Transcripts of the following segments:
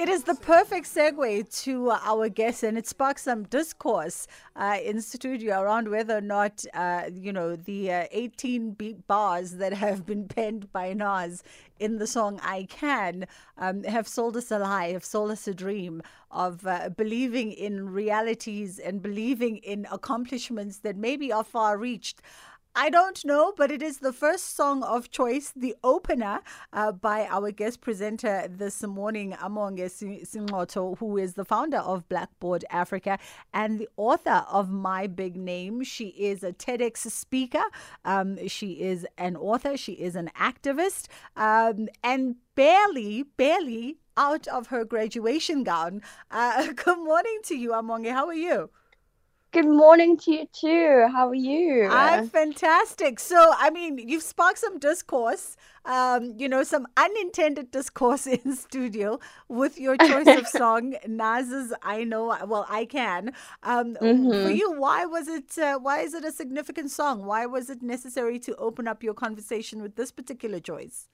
It is the perfect segue to our guest, and it sparks some discourse uh, in studio around whether or not, uh, you know, the uh, 18 beat bars that have been penned by Nas in the song I Can um, have sold us a lie, have sold us a dream of uh, believing in realities and believing in accomplishments that maybe are far reached. I don't know, but it is the first song of choice, the opener, uh, by our guest presenter this morning, Amonge Sinxoto, who is the founder of Blackboard Africa and the author of My Big Name. She is a TEDx speaker. Um, she is an author. She is an activist. Um, and barely, barely out of her graduation gown. Uh, good morning to you, Amonge. How are you? Good morning to you too. How are you? I'm fantastic. So, I mean, you've sparked some discourse, um, you know, some unintended discourse in studio with your choice of song, Nas's "I Know." Well, I can. Um, mm-hmm. For you, why was it? Uh, why is it a significant song? Why was it necessary to open up your conversation with this particular choice?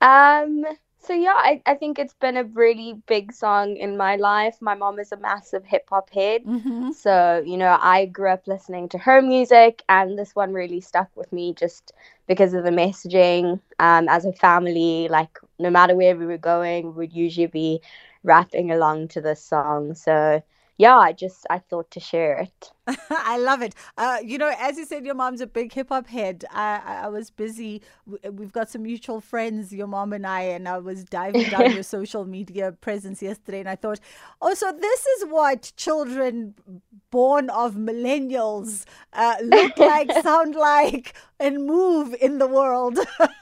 Um, so yeah, I, I think it's been a really big song in my life. My mom is a massive hip hop head. Mm-hmm. So, you know, I grew up listening to her music and this one really stuck with me just because of the messaging. Um, as a family, like no matter where we were going, we would usually be rapping along to this song. So yeah, I just I thought to share it. I love it. Uh, you know, as you said, your mom's a big hip hop head. I, I was busy. We've got some mutual friends, your mom and I, and I was diving down your social media presence yesterday, and I thought, oh, so this is what children born of millennials uh, look like, sound like, and move in the world.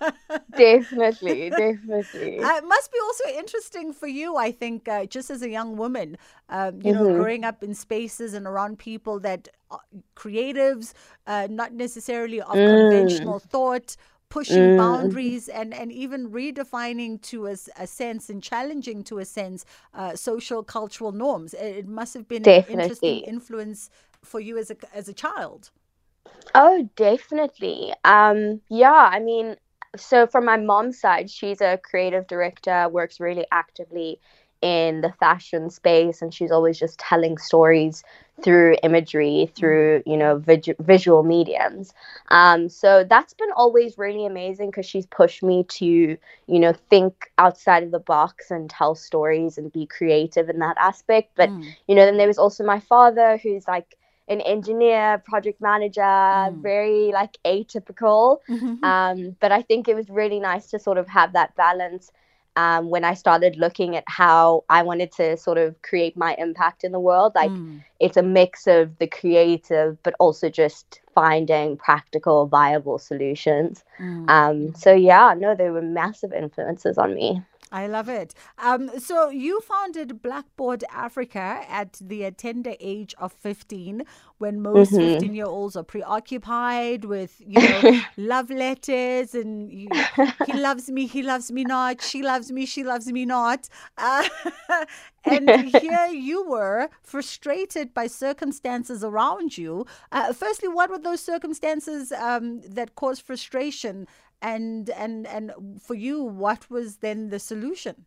definitely, definitely. Uh, it must be also interesting for you, I think, uh, just as a young woman, um, you mm-hmm. know, growing up in spaces and around people that are creatives, uh, not necessarily of mm. conventional thought, pushing mm. boundaries and, and even redefining to a, a sense and challenging to a sense uh, social cultural norms. It, it must have been Definitely. an interesting influence for you as a, as a child. Oh, definitely. Um, yeah, I mean, so from my mom's side, she's a creative director, works really actively in the fashion space, and she's always just telling stories through imagery, through you know vid- visual mediums. Um, so that's been always really amazing because she's pushed me to you know think outside of the box and tell stories and be creative in that aspect. But mm. you know, then there was also my father, who's like an engineer, project manager, mm. very like atypical. Mm-hmm. Um, but I think it was really nice to sort of have that balance um, when I started looking at how I wanted to sort of create my impact in the world. Like mm. it's a mix of the creative, but also just finding practical, viable solutions. Mm. Um, so yeah, no, they were massive influences on me. I love it. Um, so you founded Blackboard Africa at the tender age of 15, when most 15 mm-hmm. year olds are preoccupied with, you know, love letters and you, he loves me, he loves me not, she loves me, she loves me not. Uh, and here you were frustrated by circumstances around you. Uh, firstly, what were those circumstances um, that caused frustration? And and and for you what was then the solution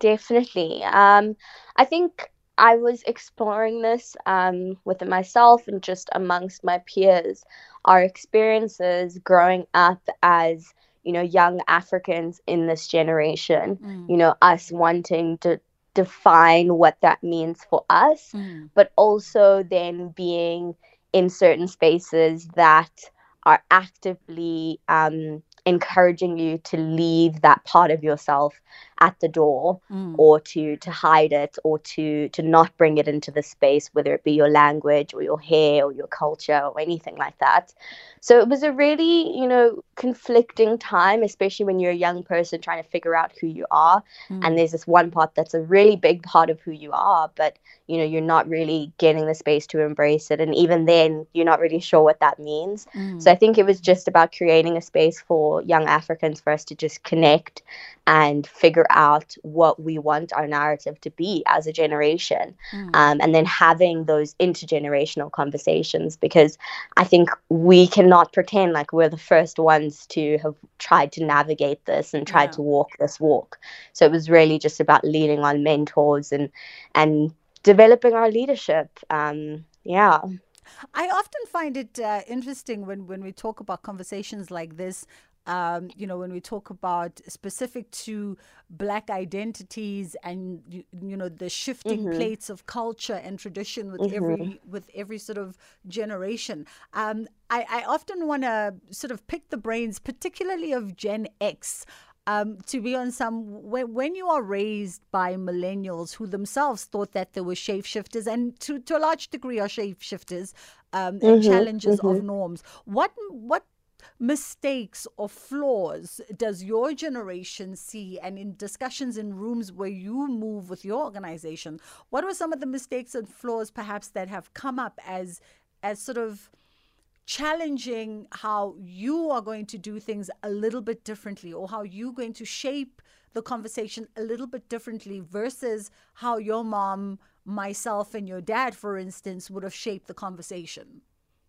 definitely um i think i was exploring this um within myself and just amongst my peers our experiences growing up as you know young africans in this generation mm. you know us wanting to define what that means for us mm. but also then being in certain spaces that are actively um, encouraging you to leave that part of yourself at the door mm. or to to hide it or to to not bring it into the space whether it be your language or your hair or your culture or anything like that so it was a really you know conflicting time especially when you're a young person trying to figure out who you are mm. and there's this one part that's a really big part of who you are but you know you're not really getting the space to embrace it and even then you're not really sure what that means mm. so i think it was just about creating a space for young africans for us to just connect and figure out what we want our narrative to be as a generation Mm. um, and then having those intergenerational conversations because i think we cannot pretend like we're the first ones to have tried to navigate this and tried Yeah. to walk this walk so it was really just about leaning on mentors and and developing our leadership um, yeah I often find it uh, interesting when, when we talk about conversations like this. Um, you know, when we talk about specific to black identities and you, you know the shifting Mhm. plates of culture and tradition with every with every sort of generation. Um, I, I often want to sort of pick the brains, particularly of Gen X, um, to be on some when, when you are raised by millennials who themselves thought that they were shapeshifters and to, to a large degree are shapeshifters um, and Mhm, challengers of norms what what mistakes or flaws does your generation see and in discussions in rooms where you move with your organization what were some of the mistakes and flaws perhaps that have come up as as sort of challenging how you are going to do things a little bit differently or how you're going to shape the conversation a little bit differently versus how your mom, myself, and your dad, for instance, would have shaped the conversation?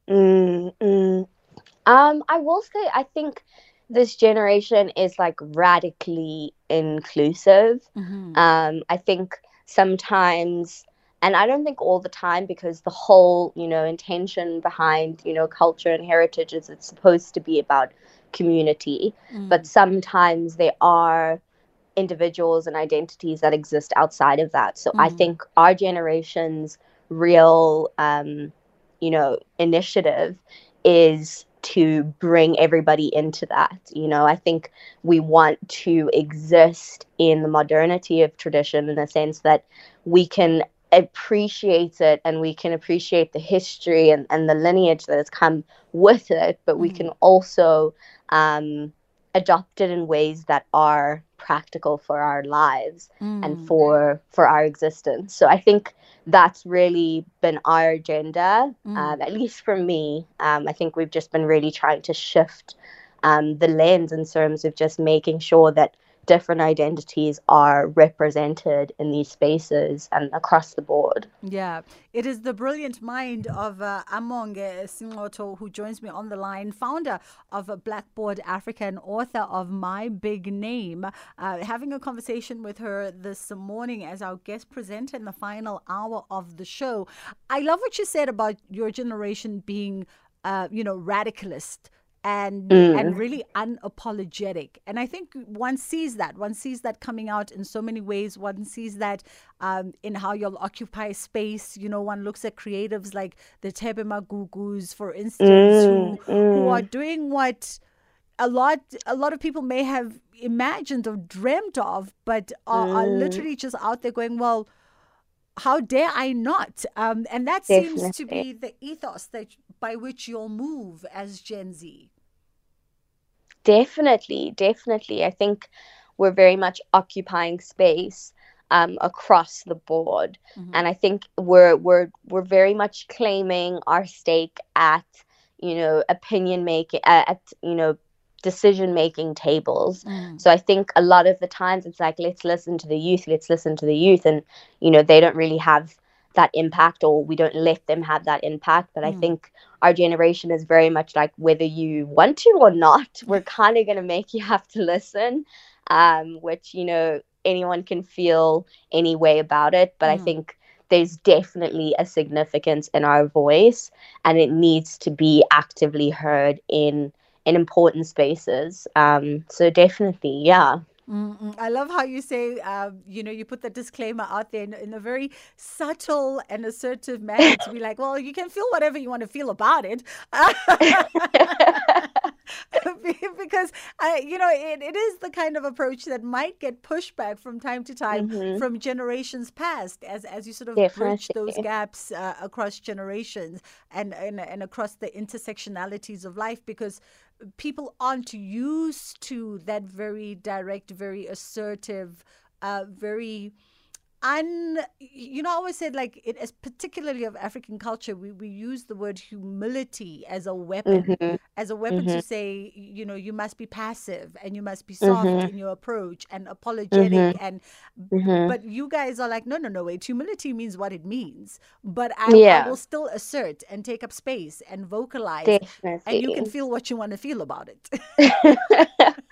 Mm, mm. Um, I will say, I think this generation is like radically inclusive. Mm-hmm. Um, I think sometimes, and I don't think all the time, because the whole, you know, intention behind, you know, culture and heritage is it's supposed to be about community, Mm. but sometimes there are individuals and identities that exist outside of that. So I Mhm. think our generation's real, um, you know, initiative is to bring everybody into that. You know, I think we want to exist in the modernity of tradition in the sense that we can appreciate it and we can appreciate the history and, and the lineage that has come with it, but we Mhm. can also um, adopt it in ways that are practical for our lives Mm. and for for our existence. So I think that's really been our agenda, Mm. um, at least for me. Um, I think we've just been really trying to shift um, the lens in terms of just making sure that different identities are represented in these spaces and across the board. Yeah, it is the brilliant mind of uh, Among Sinxoto who joins me on the line, founder of Blackboard Africa and author of My Big Name. Uh, having a conversation with her this morning as our guest presenter in the final hour of the show. I love what you said about your generation being, uh, you know, radicalist and and really unapologetic. And i think one sees that one sees that coming out in so many ways. One sees that um, in how you'll occupy space. You know one looks at creatives like the Thebe Magugus for instance who who are doing what a lot a lot of people may have imagined or dreamt of but are, are literally just out there going well how dare I not? Um, and that seems to be the ethos that by which you'll move as Gen Z. Definitely, definitely. I think we're very much occupying space um, across the board, Mhm. and I think we're we're we're very much claiming our stake at you know opinion making at, at you know decision making tables. Mm. So I think a lot of the times it's like let's listen to the youth, let's listen to the youth, and you know they don't really have that impact, or we don't let them have that impact. But I Mm. think our generation is very much like whether you want to or not, we're kind of going to make you have to listen, um, which you know anyone can feel any way about it. But I Mm. think there's definitely a significance in our voice, and it needs to be actively heard in in important spaces. Um, so definitely, yeah. Mm-mm. I love how you say, um, you know, you put the disclaimer out there in, in a very subtle and assertive manner to be like, well, you can feel whatever you want to feel about it. because, uh, you know, it, it is the kind of approach that might get pushback from time to time Mhm. from generations past as, as you sort of bridge those gaps uh, across generations and, and, and across the intersectionalities of life because people aren't used to that very direct, very assertive, uh, very un you know i always said like it as particularly of african culture we, we use the word humility as a weapon mm-hmm. as a weapon mm-hmm. to say you know you must be passive and you must be soft mm-hmm. in your approach and apologetic mm-hmm. and mm-hmm. but you guys are like no no no wait humility means what it means but I, yeah. I will still assert and take up space and vocalize Definitely. and you can feel what you want to feel about it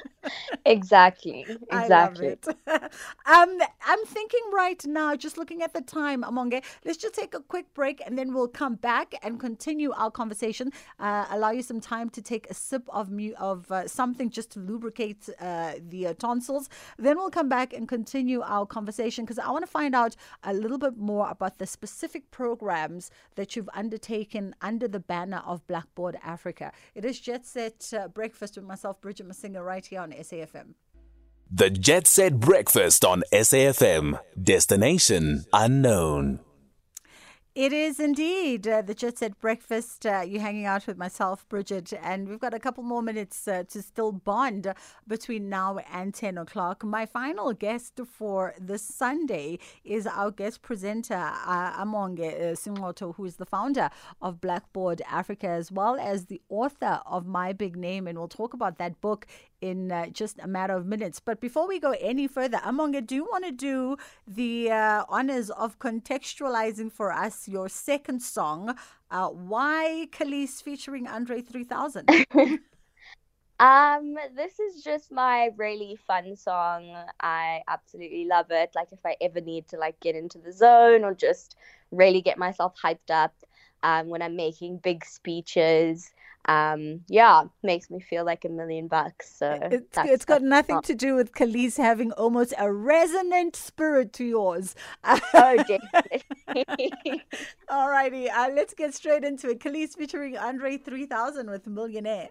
exactly exactly. um i'm thinking right now just looking at the time amonge let's just take a quick break and then we'll come back and continue our conversation. Uh, allow you some time to take a sip of mu- of uh, something just to lubricate uh, the uh, tonsils. Then we'll come back and continue our conversation because i want to find out a little bit more about the specific programs that you've undertaken under the banner of blackboard africa. It is jet set uh, breakfast with myself bridget masinga right here on SAFM. The Jet Set Breakfast on SAFM. Destination unknown. It is indeed uh, the Jet Set Breakfast. Uh, you're hanging out with myself, Bridget, and we've got a couple more minutes uh, to still bond between now and 10 o'clock. My final guest for this Sunday is our guest presenter, uh, Amonge uh, Sinxoto, who is the founder of Blackboard Africa, as well as the author of My Big Name. And we'll talk about that book in uh, just a matter of minutes. But before we go any further, Amonga, do you want to do the uh, honors of contextualizing for us your second song, uh, Why Kelis featuring Andre 3000? um, this is just my really fun song. I absolutely love it. Like if I ever need to like get into the zone or just really get myself hyped up um, when I'm making big speeches um, yeah, makes me feel like a million bucks. So it's, it's got nothing to do with Kelis having almost a resonant spirit to yours. oh, definitely. All righty, uh, let's get straight into it. Kelis featuring Andre 3000 with Millionaire.